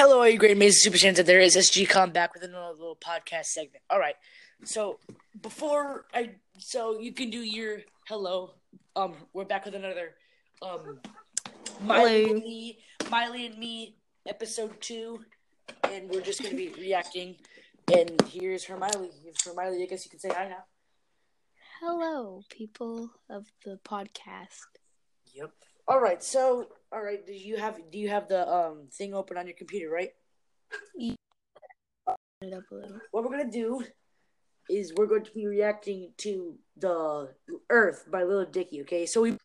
Hello, all you great amazing super fans. There is SGCon back with another little podcast segment. All right, so before I, so you can do your hello. Um, we're back with another um, Miley Hello. and me, Miley and me, episode two, and we're just gonna be reacting. And here's Hermione. Here's Hermione. I guess you can say hi now. Hello, people of the podcast. Yep. All right. So, all right. Do you have do you have the um thing open on your computer, right? It up a little. what we're gonna do is we're going to be reacting to the Earth by Lil Dicky. Okay, so we,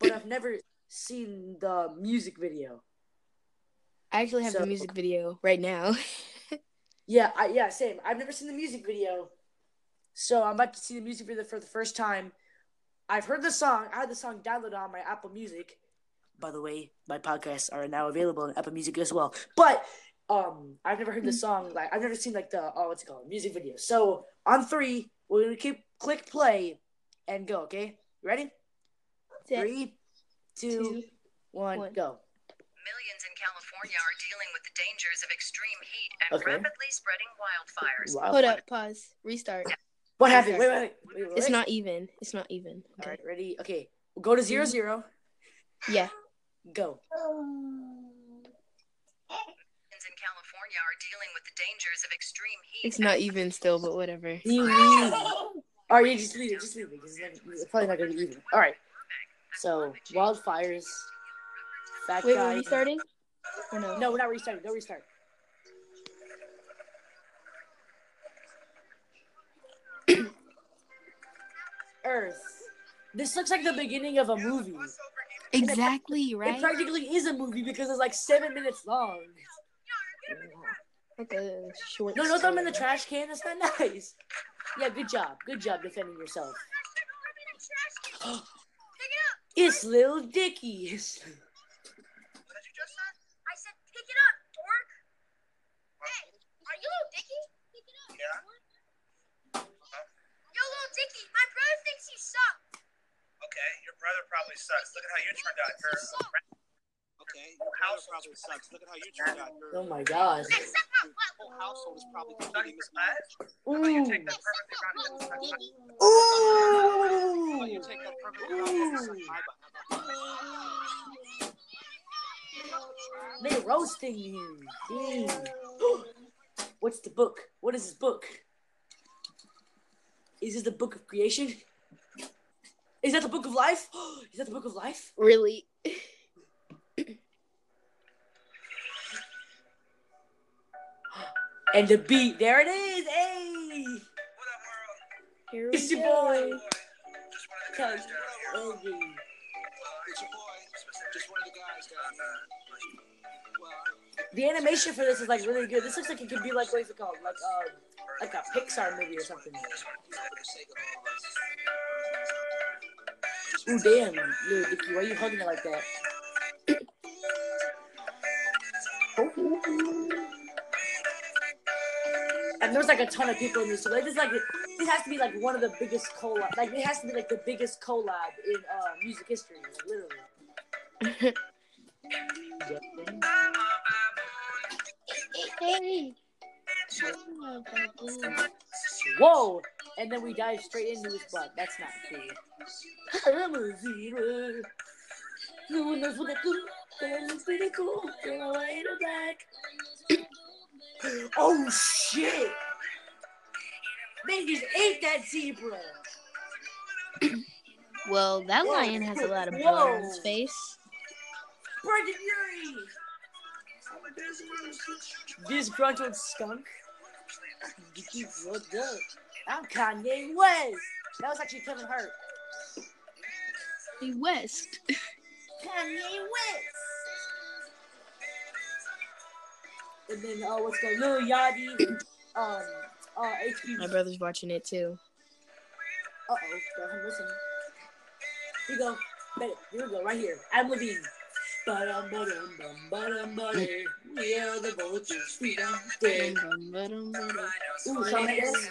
but I've never seen the music video. I actually have So- the music video right now. Yeah, I, yeah, same. I've never seen the music video, so I'm about to see the music video for the first time. I've heard the song. I had the song downloaded on my Apple Music. By the way, my podcasts are now available on Apple Music as well. But um, I've never heard the song. Like I've never seen like the oh, what's it called, music video. So on three, we're gonna keep click play and go. Okay, you ready? Set, Three, two, two, one, one. go. Millions in California are dealing with the dangers of extreme heat and Okay. rapidly spreading wildfires. Wow. Hold up, pause, restart. What happened? Wait, wait, wait. wait, wait. It's not even. It's not even. All Okay. right, ready? Okay, we'll go to zero mm-hmm. zero. Yeah. Go. In California are dealing with the dangers of extreme heat. It's not even still, but whatever. Are You mean? All right, yeah, just leave it. Just leave it. 'cause It's, it's probably not gonna be even. All right. So wildfires. Fat Wait, guy. we're restarting? Or no? No, we're not restarting. No restart. Earth. This looks like the beginning of a movie. Exactly, It right? practically is a movie because it's like seven minutes long. Like a short. No, don't throw them in the trash can. That's not nice. Yeah, good job. Good job defending yourself. it's Lil Dicky. I said, pick it up, dork. Hey, are you little Dicky? Pick it up. Yeah. Yo, little Dicky, my brother thinks he sucked. Okay, your brother probably sucks. Look at how you turned out, Kurt. Okay, your house probably sucks. Look at how you turned out. Your Oh my god. Hey, suck my whole household is probably completely your How about you take that perfectly rounded and How about you take that perfect round and suck my butt? How about They roasting you. Dang. What's the book? What is this book? Is this the book of creation? Is that the book of life? Is that the book of life? Really? And the beat, there it is. Hey, What up, world? Here it's we your boy. go. Just one of the Kelly. guys down here. Hey. It's your boy. Just one of the guys down here. Well, The animation for this is like really good. This looks like it could be like what is it called? Like um, like a Pixar movie or something. Ooh, damn, little Dicky, why are you hugging it like that? And there's like a ton of people in this. So like, this like this has to be like one of the biggest collab. Like it has to be like the biggest collab in uh, music history, like, literally. Whoa! And then we dive straight into his butt. That's not cool. I'm a zebra. No one knows what I do. But it's pretty cool. Feel my way to back. oh shit! They just ate that zebra. Well, that lion has a lot of blood on his Whoa. face. Brendon Urie. Disgruntled skunk. What up? I'm Kanye West. That was actually Kevin Hart. Hey, West. Kanye West. And then, uh, what's going Lil Yachty, um, uh, HP. My brother's watching it too. Uh oh, go ahead, listen. Here we go. Here we go, right here. Adam Levine. Ba-dum, ba-dum, bum, ba-dum, ba-dum. We are the vultures, we don't dare. Ooh, Shawn Mendes,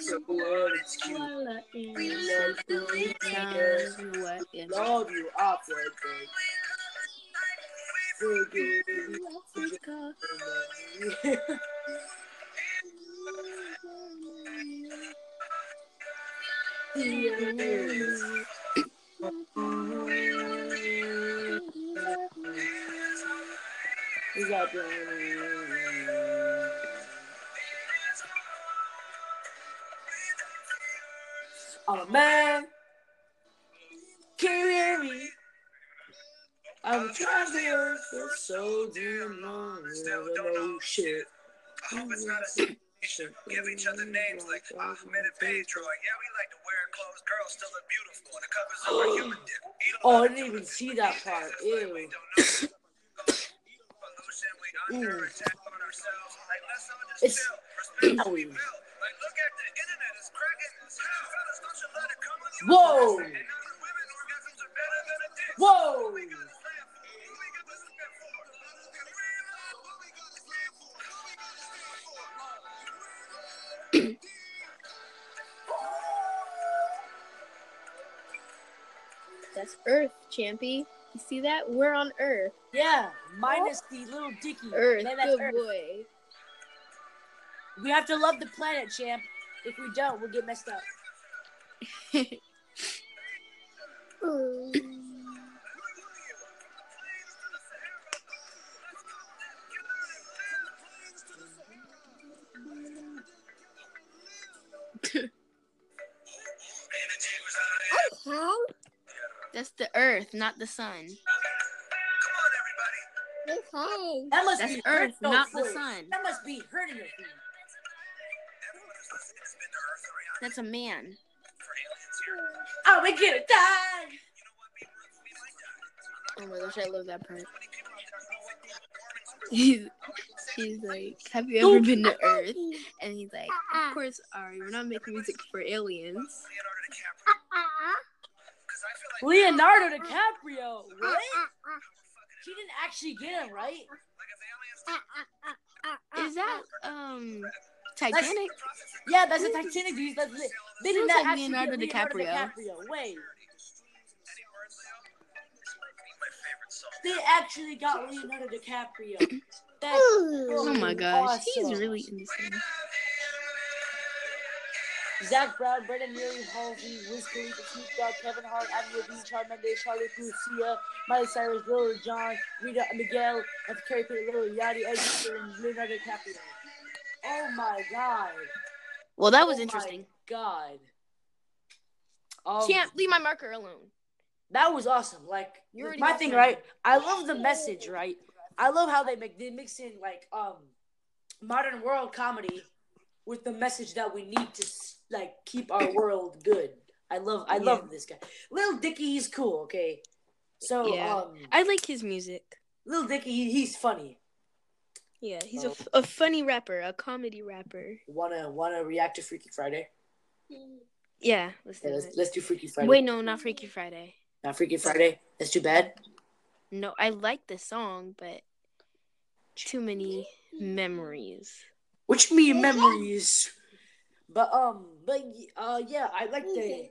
So what it's We love the the Weeknd. Weeknd. What is Love you. Is that A man. Can you hear me? I'm trying to earth for so damn long. Never know shit. I hope it's not a situation. Give each other names like Ahmed and Pedro. Yeah, we like to wear clothes. Girls still look beautiful. The covers of our human dick. Oh, I didn't even see that part. That's why we Ew. don't know. Pollution, we under Ooh. attack. Like, let's all just It's chill. Respect what we Owie. Like, look at the internet. It's Whoa. And now the women orgasms are better than a dick. Whoa. That's Earth, Champy. You see that? We're on Earth. Yeah, minus oh. the little dicky. Earth, Man, that's good Earth. boy. We have to love the planet, champ. If we don't, we'll get messed up. That's the Earth, not the sun. Come on, everybody. That must That's be Earth, hurt- no, not the sun. That must be hurting your feet. That's a man. for aliens here. Oh, we get die. You know what? We, we might die. Oh my gosh, I love that part. How many people out there know what warming's He's, he's like, have you ever been to Earth? And he's like, of course, Ari, we're not making music for aliens. Leonardo DiCaprio. Because I feel like Leonardo DiCaprio. What? She didn't actually get him, right? like if aliens Is that um Titanic? Yeah, that's a Titanic dude. That's li- they did not like Leonardo DiCaprio. Leonardo DiCaprio. Wait, any words, Leo? This might be my favorite song. they actually got Leonardo DiCaprio. That's Oh my gosh, he's awesome. really insane. Zac Brown, Brendan Neely, Halsey, Wiz Khalifa, Snoop Dogg, Kevin Hart, Adam Levine, Charlie Mendes, Charlie Puth, Sia, Miley Cyrus, Lil Jon, Rita Miguel, and Carrie Payton, Lil Yachty, Eddie Sheeran, Leonardo DiCaprio. Oh my god. Well, that was Oh my interesting. God. Um, Can't leave my marker alone. that was awesome. Like You already my thing, right? I love the message, right? I love how they make they mix in like um modern world comedy with the message that we need to like keep our world good. I love I love this guy. Lil Dicky, he's cool. Okay, so Yeah. um, I like his music. Lil Dicky, he, he's funny. Yeah, he's a, f- a funny rapper, a comedy rapper. Wanna wanna react to Freaky Friday? Yeah, let's do Yeah, let's let's do Freaky Friday. Wait, no, not Freaky Friday. not Freaky Friday. That's too bad. No, I like the song, but too many memories. Which mean memories. But um, but uh, yeah, I like the.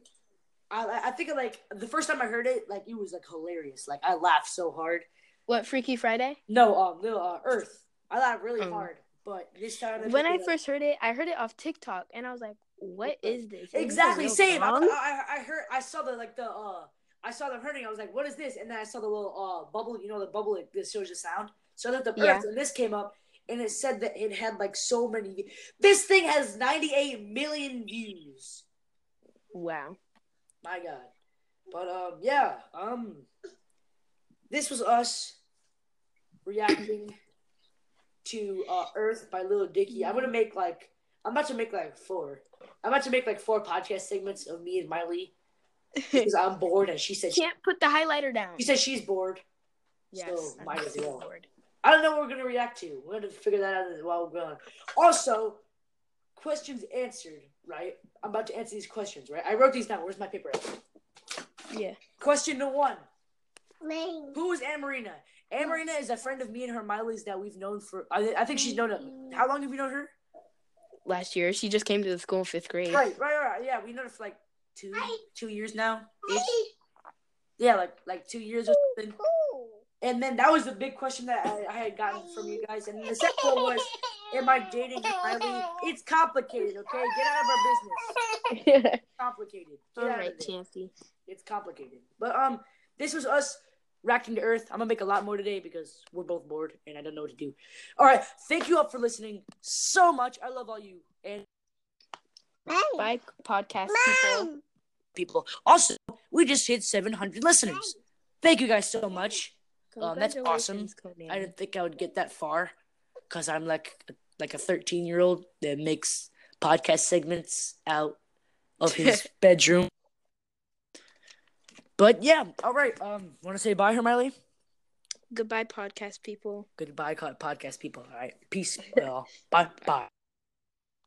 I I think like the first time I heard it, like it was like hilarious. Like I laughed so hard. What Freaky Friday? No, um, no, uh, Earth. I laughed really Oh. hard. But this time, When I like- first heard it, I heard it off TikTok, and I was like, "What is this?" Is exactly real same. I. I I heard I saw the like the uh I saw them hurting. I was like, what is this? And then I saw the little uh bubble. You know the bubble like, that shows the sound. So that the up Yeah. Earth, and this came up, and it said that it had like so many. This thing has 98 million views. Wow. My God. But um yeah, um this was us reacting to uh Earth by Lil Dicky. I'm gonna make like I'm about to make like four. I'm about to make like four podcast segments of me and Miley because I'm bored and she said she, Can't put the highlighter down. she said she's bored. Yes. So, I'm might as well. bored. I don't know what we're gonna react to. We're gonna figure that out while we're going. Also, questions answered. Right. I'm about to answer these questions. Right. I wrote these down. Where's my paper? Yeah. Question number one. Who is Anna Marina? Anna Marina is a friend of me and her Miley's that we've known for. I, I think she's known. How long have you known her? Last year, she just came to the school in fifth grade. Right, right, right. Yeah, we known her for like two, two years now. Ish. Yeah, like like two years or something. And then that was the big question that I, I had gotten from you guys. And the second one was, am I dating Miley? It's complicated. Okay, get out of our business. It's complicated. Get All out it. It's complicated. But um, this was us racking to earth. I'm gonna make a lot more today because we're both bored and I don't know what to do. All right, thank you all for listening so much. I love all you and Bye, podcast people. people. Also, we just hit 700 listeners. Thank you guys so much. Um, that's awesome. I didn't think I would get that far because I'm like like a 13 year old that makes podcast segments out of his bedroom. But yeah, all right. Um, want to say bye, Hermione? Goodbye, podcast people. Goodbye, podcast people. All right, peace. y'all. bye, bye.